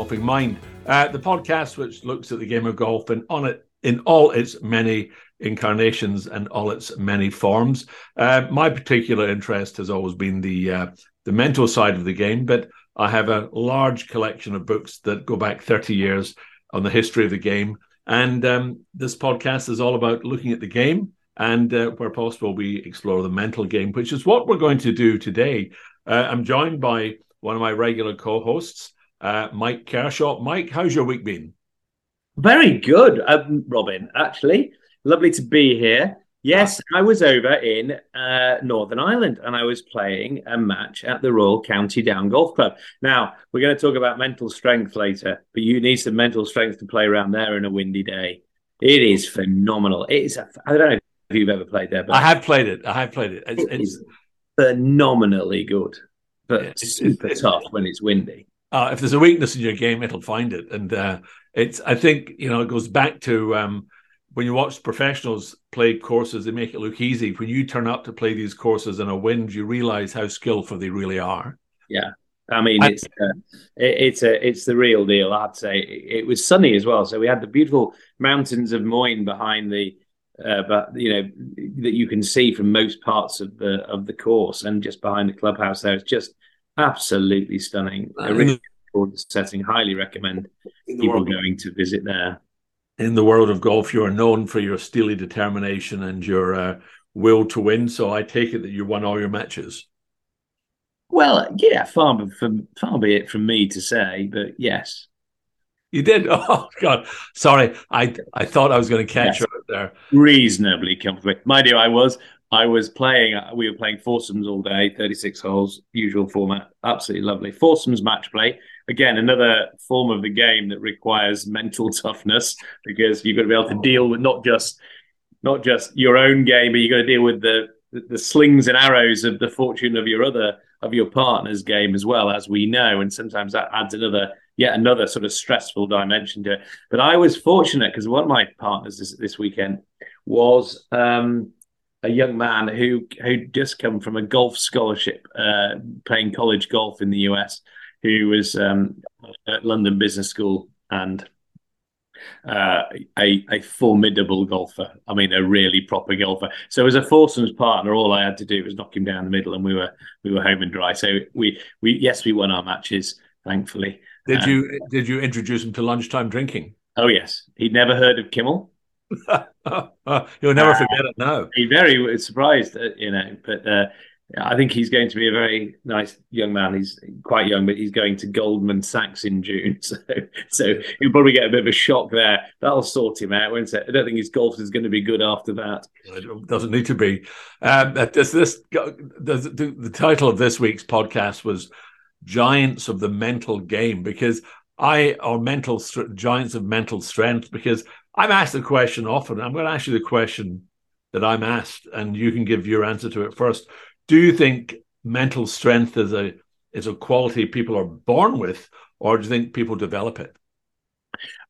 Golfing Mind, uh, the podcast which looks at the game of golf and on it in all its many incarnations and all its many forms. Uh, my particular interest has always been the uh, the mental side of the game, but I have a large collection of books that go back 30 years on the history of the game. And um, this podcast is all about looking at the game and uh, where possible, we explore the mental game, which is what we're going to do today. Uh, I'm joined by one of my regular co-hosts, uh, Mike Kershaw. Mike, how's your week been? Very good, um, Robin. Actually, lovely to be here. Yes, I was over in uh, Northern Ireland and I was playing a match at the Royal County Down Golf Club. Now, we're going to talk about mental strength later, but you need some mental strength to play around there in a windy day. It is phenomenal. It is, I don't know if you've ever played there, but I have played it. I have played it. It's, it it's phenomenally good but it's, super it's, tough when it's windy. Uh, if there's a weakness in your game, it'll find it, and uh, it's. I think you know it goes back to um, when you watch professionals play courses, they make it look easy. When you turn up to play these courses in a wind, you realize how skillful they really are. Yeah, I mean, it's uh, it, it's a it's the real deal. I'd say it, was sunny as well, so we had the beautiful mountains of Mourne behind the, uh, but you know that you can see from most parts of the of the course, and just behind the clubhouse there, it's just absolutely stunning. A really setting. Highly recommend people going to visit there. In the world of golf, you are known for your steely determination and your uh, will to win. So I take it that you won all your matches. Well, yeah, far, from, far be it from me to say, but yes. You did? Oh God! Sorry, I I thought I was going to catch yes. you there. Reasonably comfortably, mind you, I was. I was playing, uh, we were playing foursomes all day, 36 holes, usual format. Absolutely lovely. Foursomes match play. Again, another form of the game that requires mental toughness because you've got to be able to deal with not just not just your own game, but you've got to deal with the the slings and arrows of the fortune of your other of your partner's game as well, as we know. And sometimes that adds another yet another sort of stressful dimension to it. But I was fortunate because one of my partners this, this weekend was um, a young man who who just come from a golf scholarship, uh, playing college golf in the US, who was um, at London Business School and uh, a a formidable golfer. I mean, a really proper golfer. So as a foursomes partner, all I had to do was knock him down the middle, and we were we were home and dry. So we we yes, we won our matches, thankfully. Did um, you did you introduce him to lunchtime drinking? Oh yes, he'd never heard of Kümmel. You'll never uh, forget it No, He's very surprised, uh, you know, but uh, I think he's going to be a very nice young man. He's quite young, but he's going to Goldman Sachs in June, so so he'll probably get a bit of a shock there. That'll sort him out, won't it? I don't think his golf is going to be good after that. It doesn't need to be. Um, does this does the, the title of this week's podcast was "Giants of the Mental Game" because I are mental giants of mental strength because I'm asked the question often. I'm going to ask you the question that I'm asked, and you can give your answer to it first. Do you think mental strength is a is a quality people are born with, or do you think people develop it?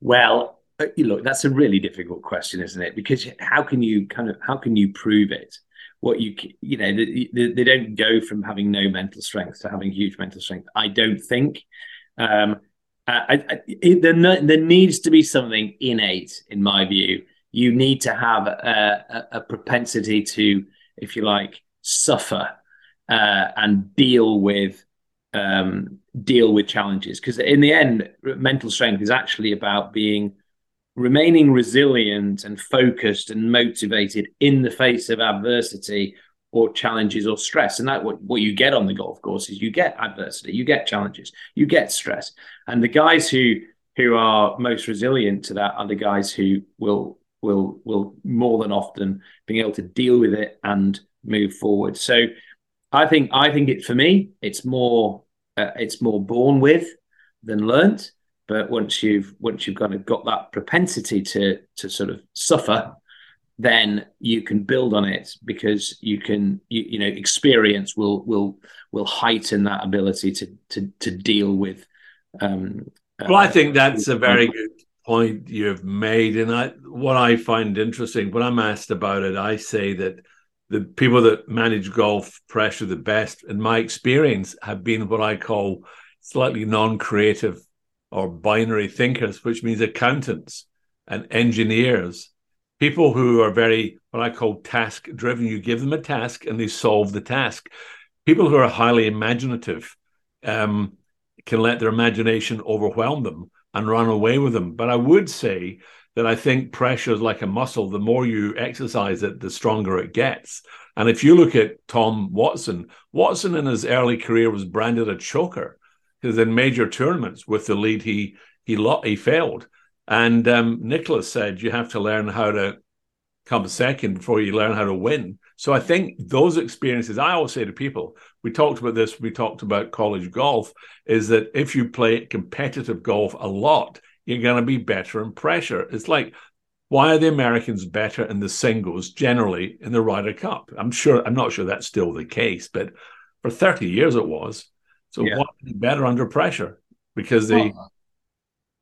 Well, uh, look, that's a really difficult question, isn't it? Because how can you kind of how can you prove it? What you you know they, they don't go from having no mental strength to having huge mental strength. I don't think. Um, I, I, it, there, there needs to be something innate, in my view. You need to have a, a, a propensity to, if you like, suffer uh, and deal with um, deal with challenges. Because in the end, mental strength is actually about being remaining resilient and focused and motivated in the face of adversity or challenges or stress. And that what, what you get on the golf course is you get adversity, you get challenges, you get stress. And the guys who who are most resilient to that are the guys who will will will more than often being able to deal with it and move forward. So I think I think it for me it's more uh, it's more born with than learnt. But once you've once you've kind of got that propensity to to sort of suffer then you can build on it because you can you, you know experience will will will heighten that ability to to to deal with um well uh, i think that's a very good point you've made and i what i find interesting when i'm asked about it i say that the people that manage golf pressure the best in my experience have been what i call slightly non-creative or binary thinkers, which means accountants and engineers, people who are very what I call task driven. You give them a task and they solve the task. People who are highly imaginative um, can let their imagination overwhelm them and run away with them. But I would say that I think pressure is like a muscle. The more you exercise it, the stronger it gets. And if you look at Tom Watson, Watson in his early career was branded a choker because in major tournaments with the lead he he he failed. And um, Nicklaus said you have to learn how to come second before you learn how to win. So I think those experiences, I always say to people, we talked about this, we talked about college golf, is that if you play competitive golf a lot, you're going to be better in pressure. It's like, why are the Americans better in the singles generally in the Ryder Cup? I'm sure, I'm not sure that's still the case, but for 30 years it was. So yeah. why better under pressure? Because they.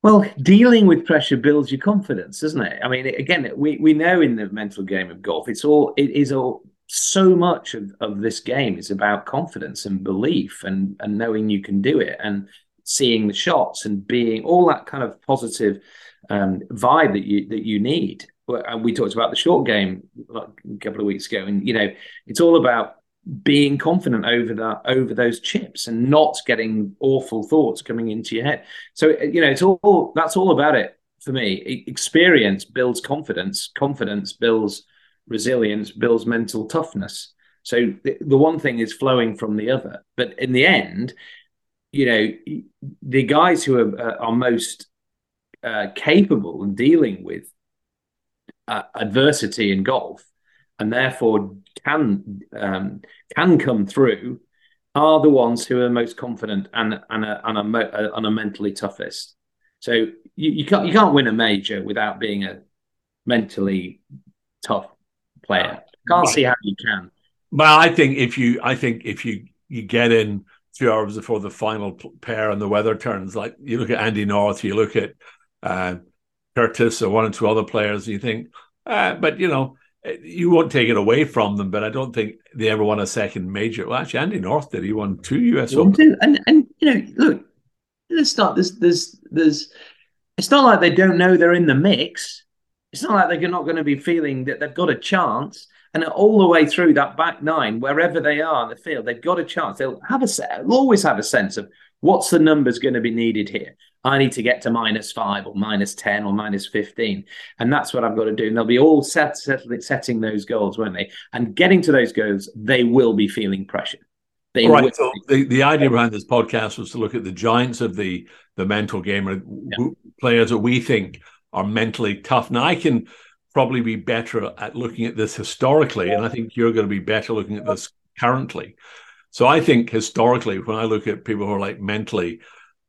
Well, dealing with pressure builds your confidence, doesn't it? I mean, again, we, we know in the mental game of golf, it's all it is all so much of, of this game is about confidence and belief and and knowing you can do it and seeing the shots and being all that kind of positive um, vibe that you that you need. And we talked about the short game a couple of weeks ago, and you know, it's all about being confident over that over those chips and not getting awful thoughts coming into your head. So you know it's all that's all about it for me. Experience builds confidence. Confidence builds resilience builds mental toughness. So the, the one thing is flowing from the other. But in the end you know the guys who are, uh, are most uh, capable in dealing with uh, adversity in golf and therefore can um, can come through are the ones who are most confident and and are, and are, and are mentally toughest. So you, you can't you can't win a major without being a mentally tough player. Can't see how you can. Well, I think if you I think if you you get in two hours before the final pair and the weather turns, like you look at Andy North, you look at uh, Curtis or one or two other players, you think, uh, but you know, you won't take it away from them, but I don't think they ever won a second major. Well, actually, Andy North did. He won two US Open. And and you know, look, let's start. There's there's there's. It's not like they don't know they're in the mix. It's not like they're not going to be feeling that they've got a chance. And all the way through that back nine, wherever they are in the field, they've got a chance. They'll have a they'll always have a sense of what's the numbers going to be needed here. I need to get to minus five or minus 10 or minus 15. And that's what I've got to do. And they'll be all set, set, setting those goals, won't they? And getting to those goals, they will be feeling pressure. They all right. So the, the idea behind this podcast was to look at the giants of the, the mental game, or yeah. players that we think are mentally tough. Now, I can probably be better at looking at this historically, and I think you're going to be better looking at this currently. So I think historically, when I look at people who are like mentally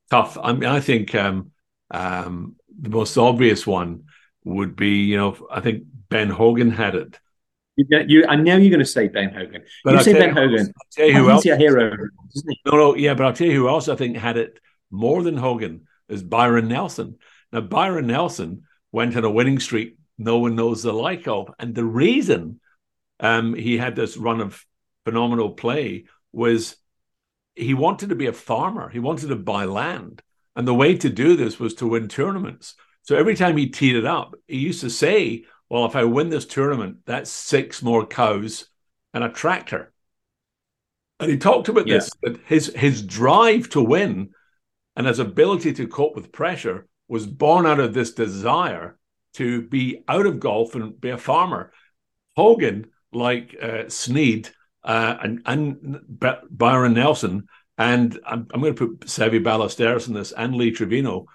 tough. I mean, I think um, um, the most obvious one would be, you know, I think Ben Hogan had it. You, you I know you're going to say Ben Hogan. But you I'll say Ben Hogan. I'll tell you who else. a hero, No, no, yeah, but I'll tell you who else I think had it more than Hogan is Byron Nelson. Now, Byron Nelson went on a winning streak no one knows the like of, and the reason um, he had this run of phenomenal play was he wanted to be a farmer. He wanted to buy land. And the way to do this was to win tournaments. So every time he teed it up, he used to say, Well, if I win this tournament, that's six more cows and a tractor. And he talked about yeah. this that his his drive to win and his ability to cope with pressure was born out of this desire to be out of golf and be a farmer. Hogan, like uh, Snead, uh, and, and Byron Nelson, and I'm, I'm going to put Seve Ballesteros in this, and Lee Trevino,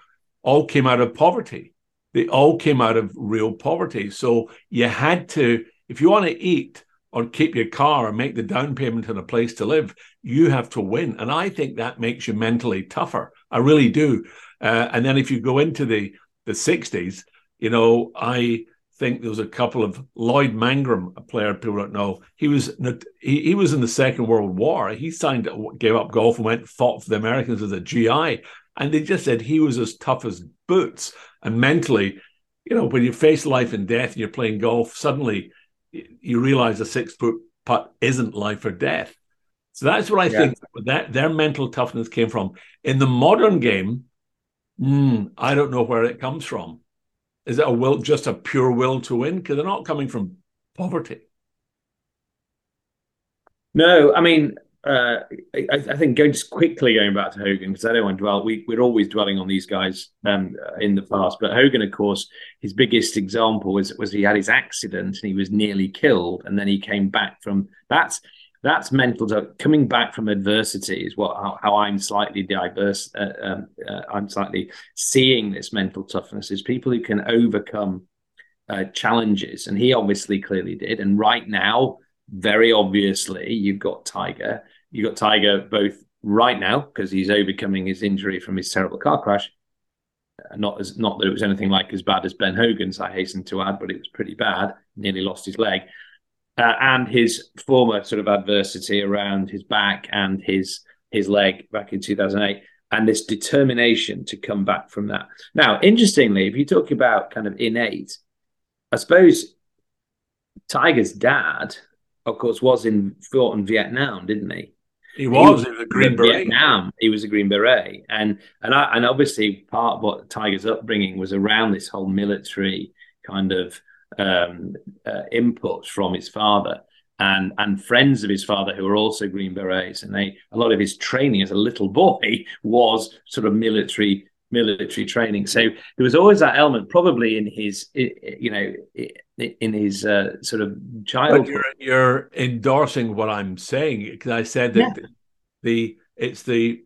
all came out of poverty. They all came out of real poverty. So you had to, if you want to eat or keep your car or make the down payment on a place to live, you have to win. And I think that makes you mentally tougher. I really do. Uh, and then if you go into the the 60s, you know, I think there was a couple of Lloyd Mangrum, a player people don't know. He was he, he was in the Second World War. He signed, gave up golf and went fought for the Americans as a GI. And they just said he was as tough as boots. And mentally, you know, when you face life and death and you're playing golf, suddenly you realize a six foot putt isn't life or death. So that's what I yeah. think that their mental toughness came from. In the modern game, mm, I don't know where it comes from. Is it a will, just a pure will to win? Because they're not coming from poverty. No, I mean, uh, I, I, think going just quickly going back to Hogan because I don't want to dwell. We, we're always dwelling on these guys um, in the past, but Hogan, of course, his biggest example was was he had his accident and he was nearly killed, and then he came back from that's that's mental. Coming back from adversity is what how, how I'm slightly diverse. Uh, um, uh, I'm slightly seeing this mental toughness is people who can overcome uh, challenges, and he obviously clearly did. And right now, very obviously, you've got Tiger. You've got Tiger both right now because he's overcoming his injury from his terrible car crash. Uh, not as not that it was anything like as bad as Ben Hogan's, I hasten to add, but it was pretty bad. Nearly lost his leg, uh, and his former sort of adversity around his back and his his leg back in 2008 and this determination to come back from that. Now, interestingly, if you talk about kind of innate, I suppose Tiger's dad of course, was in fought in Vietnam, didn't he? He was. He was a Green Beret. Vietnam. He was a Green Beret, and and I, and obviously part of what Tiger's upbringing was around this whole military kind of um, uh, input from his father and and friends of his father who were also Green Berets, and they a lot of his training as a little boy was sort of military military training. So there was always that element, probably in his, you know, in his uh, sort of childhood. You're, you're, endorsing what I'm saying because I said that yeah. the, the, it's the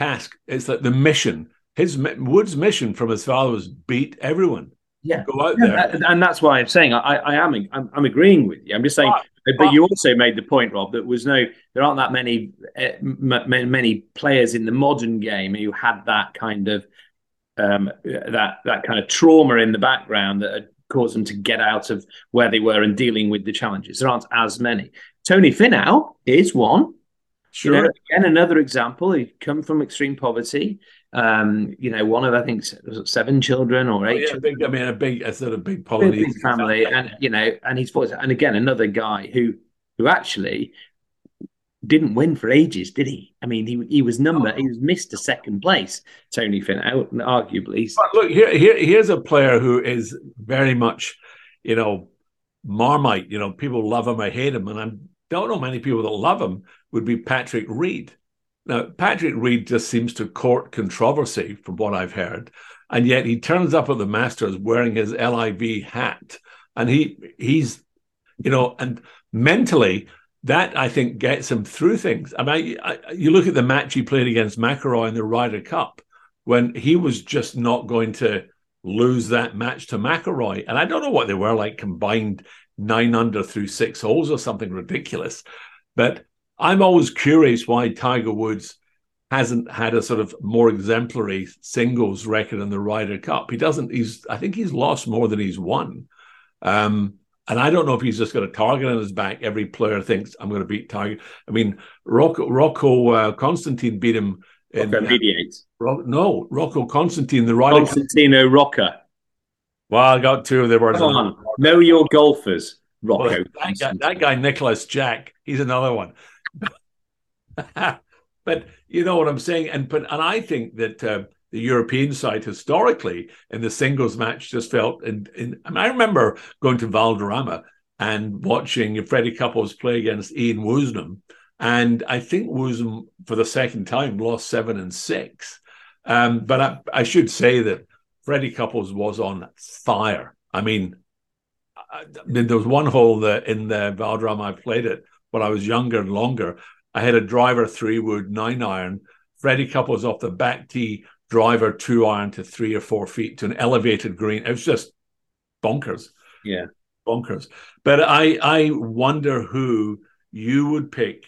task, it's like the mission. His Wood's mission from his father was beat everyone. Yeah, go out there, and that's why I'm saying I, I am I'm, I'm, agreeing with you. I'm just saying, but, you also made the point, Rob, that was no there aren't that many uh, m- many players in the modern game who had that kind of um, that that kind of trauma in the background that had caused them to get out of where they were and dealing with the challenges. There aren't as many. Tony Finau is one. Sure. You know, again, another example. He come from extreme poverty. Um, you know, one of I think seven children or eight. Oh, yeah, big, I mean, a big, a sort of big Polynesian family, and you know, and he's and again another guy who who actually didn't win for ages, did he? I mean, he he was number oh. he was missed a second place. Tony Finau, arguably. But look here, here here's a player who is very much, you know, Marmite. You know, people love him, I hate him, and I don't know many people that love him. Would be Patrick Reed. Now, Patrick Reed just seems to court controversy from what I've heard, and yet he turns up at the Masters wearing his LIV hat, and he he's, you know, and mentally that I think gets him through things. I mean, I, you look at the match he played against McIlroy in the Ryder Cup when he was just not going to lose that match to McIlroy, and I don't know what they were like combined nine under through six holes or something ridiculous. But I'm always curious why Tiger Woods hasn't had a sort of more exemplary singles record in the Ryder Cup. He doesn't. He's. I think he's lost more than he's won. Um, and I don't know if he's just got a target on his back. Every player thinks I'm going to beat Tiger. I mean, Rocco, Rocco uh, Constantine beat him. In, Rocco. Uh, no, Rocco Constantine, the rider. Constantino Rocca. Well, I got two of the words. Come on, know your golfers. Rocco. Well, that, guy, that guy, Nicklaus Jack, he's another one. but you know what I'm saying, and but and I think that uh, the European side historically in the singles match just felt. In, in, I, remember going to Valderrama and watching Freddie Couples play against Ian Woosnam. And I think Woosnam, for the second time, lost seven and six. Um, but I, I, should say that Freddie Couples was on fire. I mean, I mean there was one hole that in the Valderrama I played it when I was younger and longer. I had a driver three wood nine iron. Freddie Couples off the back tee driver two iron to three or four feet to an elevated green. It was just bonkers. Yeah. Bonkers. But I I wonder who you would pick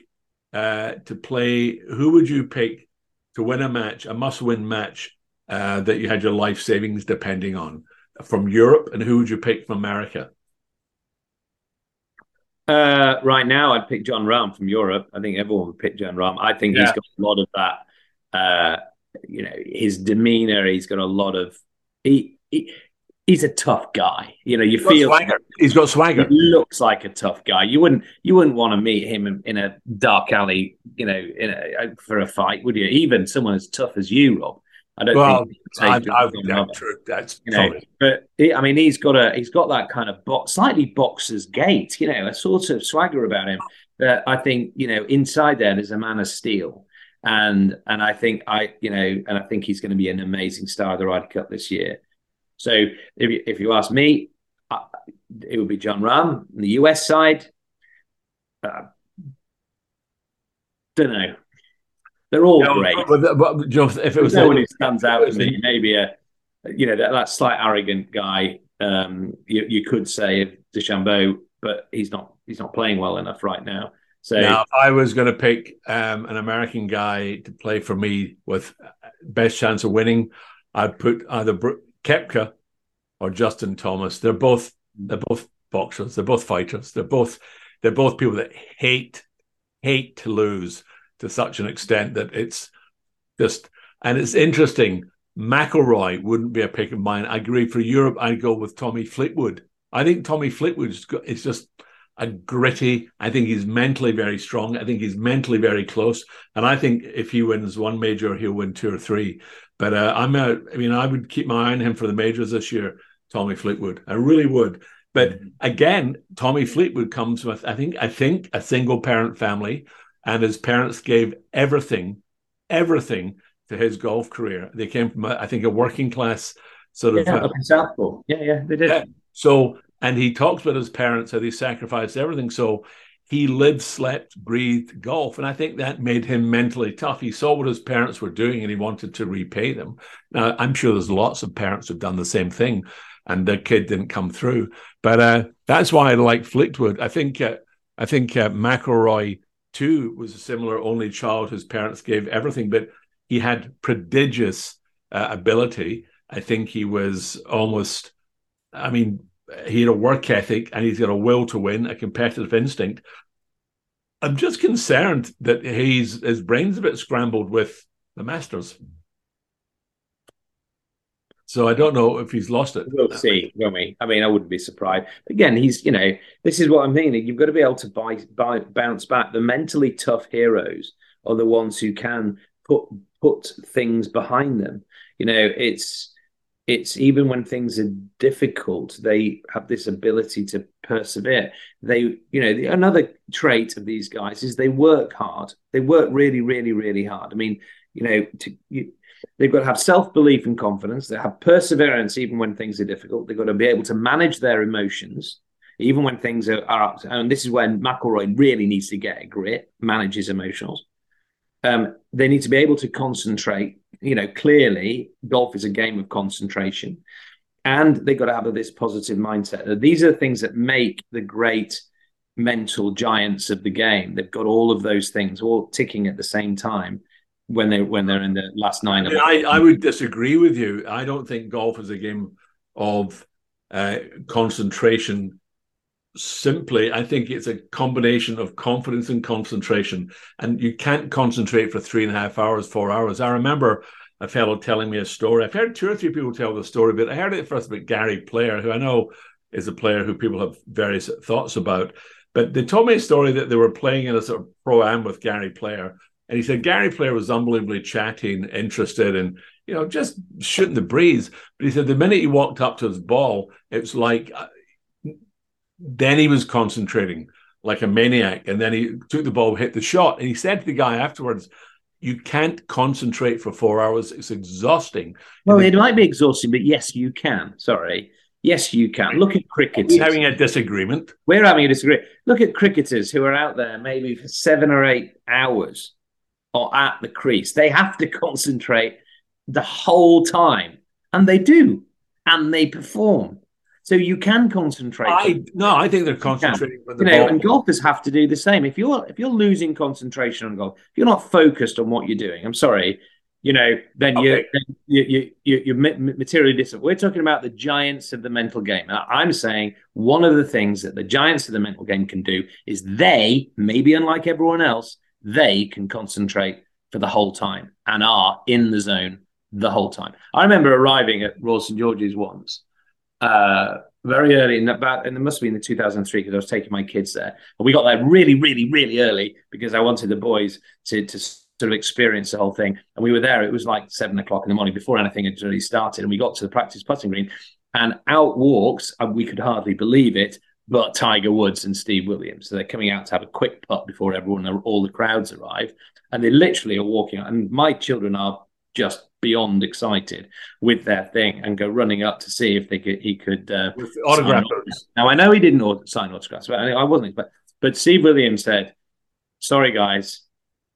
uh, to play. Who would you pick to win a match, a must win match uh, that you had your life savings depending on from Europe? And who would you pick from America? Uh, right now, I'd pick Jon Rahm from Europe. I think everyone would pick Jon Rahm. I think yeah. he's got a lot of that uh, you know his demeanor. He's got a lot of he, he he's a tough guy. You know, you He's feel got. He's got swagger. he looks like a tough guy. You wouldn't you wouldn't want to meet him in, in a dark alley, you know, in a, for a fight, would you? Even someone as tough as you, Rob. I don't Well, think. I, would I, it from true. That's you know, but he, I mean, he's got a he's got that kind of bo- slightly boxer's gait, you know, a sort of swagger about him. That I think you know inside there there's a man of steel, and and I think I you know and I think he's going to be an amazing star of the Ryder Cup this year. So if you, if you ask me, uh, it would be Jon Rahm on the US side. Uh, don't know. They're all great. but- but- know, if it was no one who stands out to me. Maybe a, you know, that, that slight arrogant guy. Um, you, you could say of DeChambeau, but he's not. He's not playing well enough right now. So Now, if I was going to pick um, an American guy to play for me with best chance of winning, I'd put either Br- Koepka or Justin Thomas. They're both they're both boxers. They're both fighters. They're both they're both people that hate hate to lose to such an extent that it's just and it's interesting. McIlroy wouldn't be a pick of mine. I agree for Europe. I'd go with Tommy Fleetwood. I think Tommy Fleetwood is is just a gritty. I think he's mentally very strong. I think he's mentally very close. And I think if he wins one major, he'll win two or three. But uh, I'm a, I mean, I would keep my eye on him for the majors this year, Tommy Fleetwood. I really would. But again, Tommy Fleetwood comes with, I think, I think a single parent family, and his parents gave everything, everything to his golf career. They came from, I think, a working class sort of yeah, uh, Southport. Yeah, yeah, they did. yeah. So, and he talks about his parents how they sacrificed everything. So he lived, slept, breathed golf. And I think that made him mentally tough. He saw what his parents were doing and he wanted to repay them. Now, I'm sure there's lots of parents who've done the same thing and their kid didn't come through. But uh, that's why I like Fleetwood. I think, uh, I think uh, McIlroy too was a similar only child whose parents gave everything, but he had prodigious uh, ability. I think he was almost, I mean, he had a work ethic and he's got a will to win, a competitive instinct. I'm just concerned that he's his brain's a bit scrambled with the Masters. So I don't know if he's lost it. We'll see, won't we? I mean, I wouldn't be surprised. Again, he's, you know, this is what I'm. You've got to be able to buy, buy, bounce back. The mentally tough heroes are the ones who can put put things behind them. You know, it's it's even when things are difficult, they have this ability to persevere. They, you know, the, another trait of these guys is they work hard. They work really, really, really hard. I mean, you know, to, you, they've got to have self belief and confidence. They have perseverance even when things are difficult. They've got to be able to manage their emotions even when things are, are up. And this is when McIlroy really needs to get a grit, manage his emotions. Um, they need to be able to concentrate. You know, clearly, golf is a game of concentration, and they've got to have this positive mindset. These are the things that make the great mental giants of the game. They've got all of those things all ticking at the same time when they when they're in the last nine. I, I, I would disagree with you. I don't think golf is a game of uh, concentration simply i think it's a combination of confidence and concentration and you can't concentrate for three and a half hours four hours i remember a fellow telling me a story i've heard two or three people tell the story but i heard it first about gary player who i know is a player who people have various thoughts about but they told me a story that they were playing in a sort of pro-am with gary player and he said gary player was unbelievably chatting, interested and you know just shooting the breeze but he said the minute he walked up to his ball it was like uh, then he was concentrating like a maniac. And then he took the ball, hit the shot. And he said to the guy afterwards, You can't concentrate for four hours. It's exhausting. Well, it might be exhausting, but yes, you can. Sorry. Yes, you can. Look at cricketers. We're having a disagreement. We're having a disagreement. Look at cricketers who are out there maybe for seven or eight hours or at the crease. They have to concentrate the whole time. And they do. And they perform. So you can concentrate. I no, I think they're concentrating you the know, ball. and golfers have to do the same. If you're if you're losing concentration on golf, if you're not focused on what you're doing, I'm sorry, you know, then you're you, you, you, you're materially distant. We're talking about the giants of the mental game. I'm saying one of the things that the giants of the mental game can do is they, maybe unlike everyone else, they can concentrate for the whole time and are in the zone the whole time. I remember arriving at Royal St George's once uh, very early in about, and it must have been in 2003 because I was taking my kids there, and we got there really, really, really early because I wanted the boys to to sort of experience the whole thing. And we were there. It was like seven o'clock in the morning before anything had really started, and we got to the practice putting green, and out walks, and we could hardly believe it, but Tiger Woods and Steve Williams. So they're coming out to have a quick putt before everyone, all the crowds arrive, and they literally are walking. Out. And my children are just beyond excited with their thing and go running up to see if they could he could uh, autograph. Now I know he didn't sign autographs, but I wasn't. But but Steve Williams said, "Sorry guys,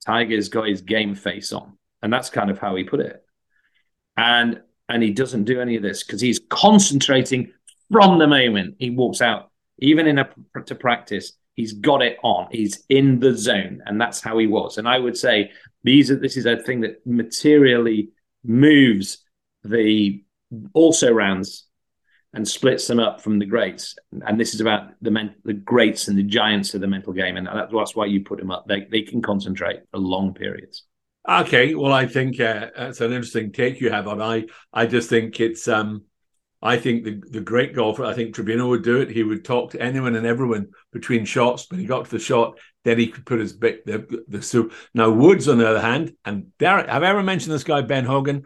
Tiger's got his game face on," and that's kind of how he put it. And and he doesn't do any of this because he's concentrating from the moment he walks out, even in a to practice. He's got it on. He's in the zone, and that's how he was. And I would say these are this is a thing that materially moves the also rounds and splits them up from the greats. And this is about the men, the greats and the giants of the mental game, and that's why you put them up. They they can concentrate for long periods. Okay, well, I think uh, that's an interesting take you have on. I I just think it's um, I think the the great golfer. I think Trevino would do it. He would talk to anyone and everyone between shots. When he got to the shot, then he could put his big the the so now Woods on the other hand and Derek. Have I ever mentioned this guy Ben Hogan?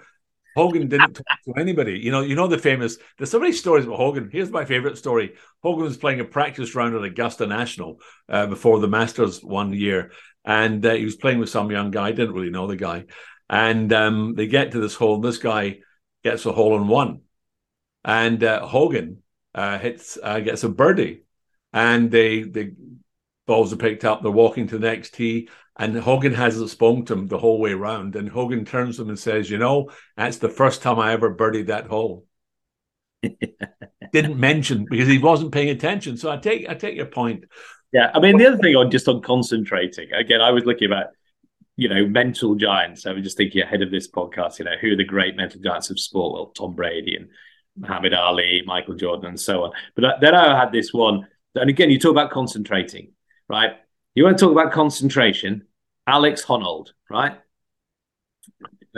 Hogan didn't talk to anybody. You know, you know the famous. There's so many stories about Hogan. Here's my favorite story. Hogan was playing a practice round at Augusta National uh, before the Masters one year, and uh, he was playing with some young guy. Didn't really know the guy, and um, they get to this hole. And this guy gets a hole in one, and uh, Hogan uh, hits uh, gets a birdie, and they the balls are picked up. They're walking to the next tee, and Hogan hasn't spoken to him the whole way around. And Hogan turns to him and says, "You know, that's the first time I ever birdied that hole." Didn't mention because he wasn't paying attention. So I take I take your point. Yeah, I mean the other thing on just on concentrating again, I was looking about you know mental giants. I was just thinking ahead of this podcast. You know, who are the great mental giants of sport? Well, Tom Brady and Muhammad Ali, Michael Jordan, and so on. But then I had this one, and again, you talk about concentrating, right? You want to talk about concentration? Alex Honnold, right?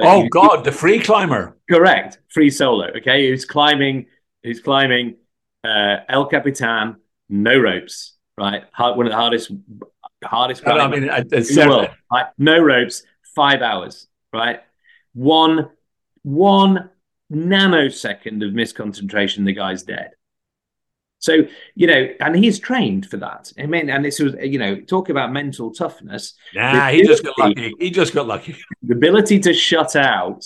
Oh God, the free climber. Correct, free solo. Okay, who's climbing? Who's climbing? Uh, El Capitan, no ropes. Right, Hard, one of the hardest, hardest. I mean, it's world, right? No ropes, five hours. Right, one, one nanosecond of misconcentration, the guy's dead. So, you know, and he's trained for that. I mean, and this was, you know, talk about mental toughness. Yeah, he just got lucky. He just got lucky. The ability to shut out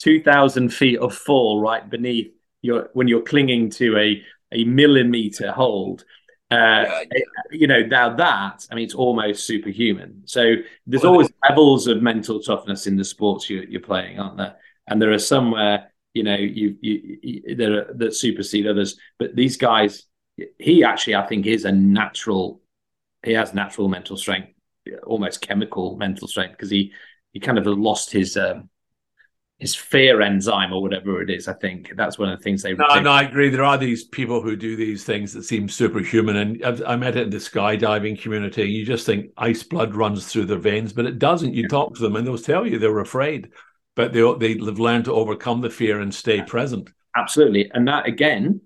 2,000 feet of fall right beneath your, when you're clinging to a, a millimeter hold. Uh, yeah, yeah. You know, now that, I mean, it's almost superhuman. So there's always levels of mental toughness in the sports you, you're playing, aren't there? And there are some where you know you, you, you that, that supersede others but these guys he actually i think is a natural he has natural mental strength almost chemical mental strength because he he kind of lost his um, his fear enzyme or whatever it is. I think that's one of the things they. No, no, I agree. There are these people who do these things that seem superhuman, and I've, I met it in the skydiving community. You just think ice blood runs through their veins, but it doesn't. You talk to them, and they'll tell you they're afraid but they they've learned to overcome the fear and stay present. Absolutely, and that again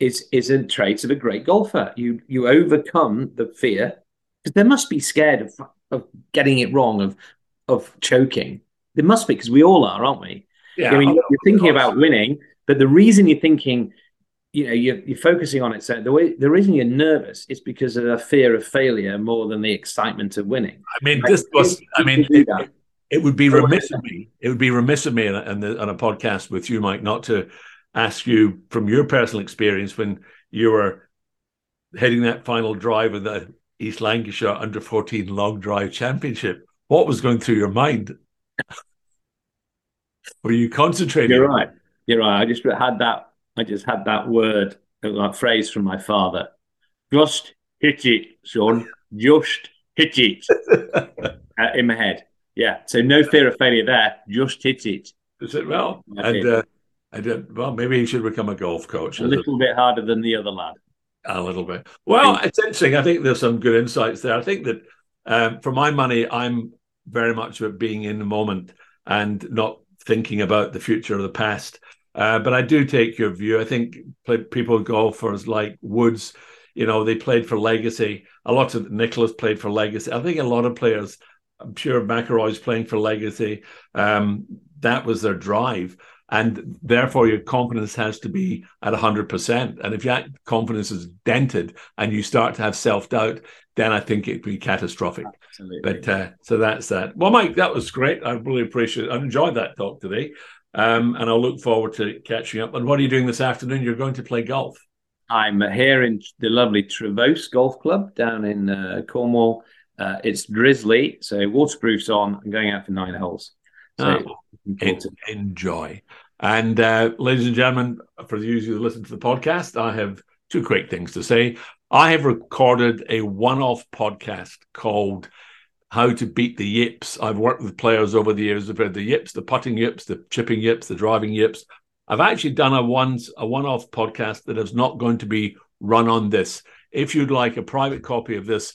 is is a trait of a great golfer. You you overcome the fear because they must be scared of of getting it wrong, of of choking. They must be because we all are, aren't we? Yeah, I mean, you're, thinking about winning, but the reason you're thinking you know you're, you're, focusing on it so the way the reason you're nervous is because of a fear of failure more than the excitement of winning i mean this was i mean it, it would be remiss of me. It would be remiss of me on, a, on a podcast with you, Mike, not to ask you from your personal experience when you were heading that final drive of the East Lancashire Under 14 Long Drive Championship. What was going through your mind? were you concentrating? You're right. You're right. I just had that. I just had that word, that phrase from my father. Just hit it, son. Just hit it uh, in my head. Yeah, so no fear of failure there. Just hit it. Is it well? and uh, did, well, maybe he should become a golf coach. A little it? bit harder than the other lad. A little bit. Well, it's interesting. I think there's some good insights there. I think that um, for my money, I'm very much about being in the moment and not thinking about the future or the past. Uh, but I do take your view. I think people golfers like Woods, you know, they played for legacy. A lot of Nicklaus played for legacy. I think a lot of players, I'm sure McIlroy's playing for legacy. Um, that was their drive. And therefore, your confidence has to be at 100%. And if your confidence is dented and you start to have self doubt, then I think it'd be catastrophic. Absolutely. But uh, so that's that. Well, Mike, that was great. I really appreciate it. I enjoyed that talk today. Um, and I'll look forward to catching up. And what are you doing this afternoon? You're going to play golf. I'm here in the lovely Trevose Golf Club down in uh, Cornwall. Uh, it's drizzly, so waterproof's on. I'm going out for nine holes. So ah, enjoy. And uh, ladies and gentlemen, for those of you who listen to the podcast, I have two quick things to say. I have recorded a one-off podcast called how to beat the yips. I've worked with players over the years about the yips, the putting yips, the chipping yips, the driving yips. I've actually done a once a one-off podcast that is not going to be run on this. If you'd like a private copy of this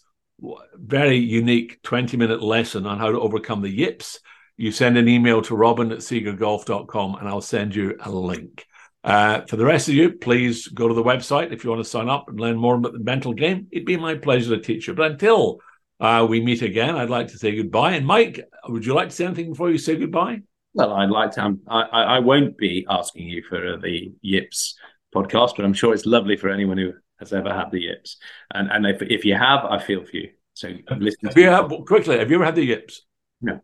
very unique 20-minute lesson on how to overcome the yips, you send an email to robin at siegergolf.com and I'll send you a link. Uh, for the rest of you, please go to the website if you want to sign up and learn more about the mental game. It'd be my pleasure to teach you. But until uh, we meet again, I'd like to say goodbye. And Mike, would you like to say anything before you say goodbye? Well, I'd like to. Um, I, I won't be asking you for the Yips podcast, but I'm sure it's lovely for anyone who has ever had the Yips. And and if, if you have, I feel for you. So listen. Have you quickly, have you ever had the Yips? No.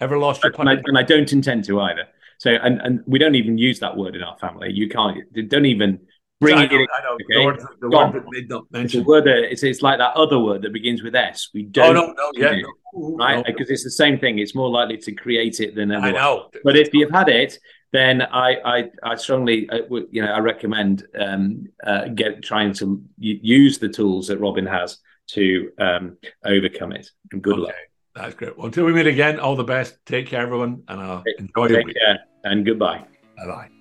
Ever lost your and I, and I don't intend to either. So and and we don't even use that word in our family. You can't. Don't even bring it in. I know. Okay? The, word, the word that they don't mention. It's, word that, it's, it's like that other word that begins with S. We oh, don't. Oh, no, no, yeah. no. right? Because no. it's the same thing. It's more likely to create it than I know. But if you've had it, then I, I, I strongly, uh, you know, I recommend um, uh, get trying to use the tools that Robin has to um, overcome it. And good okay. luck. That's great. Well, until we meet again, all the best. Take care, everyone, and uh, enjoy Take your week. Care and goodbye. Bye bye.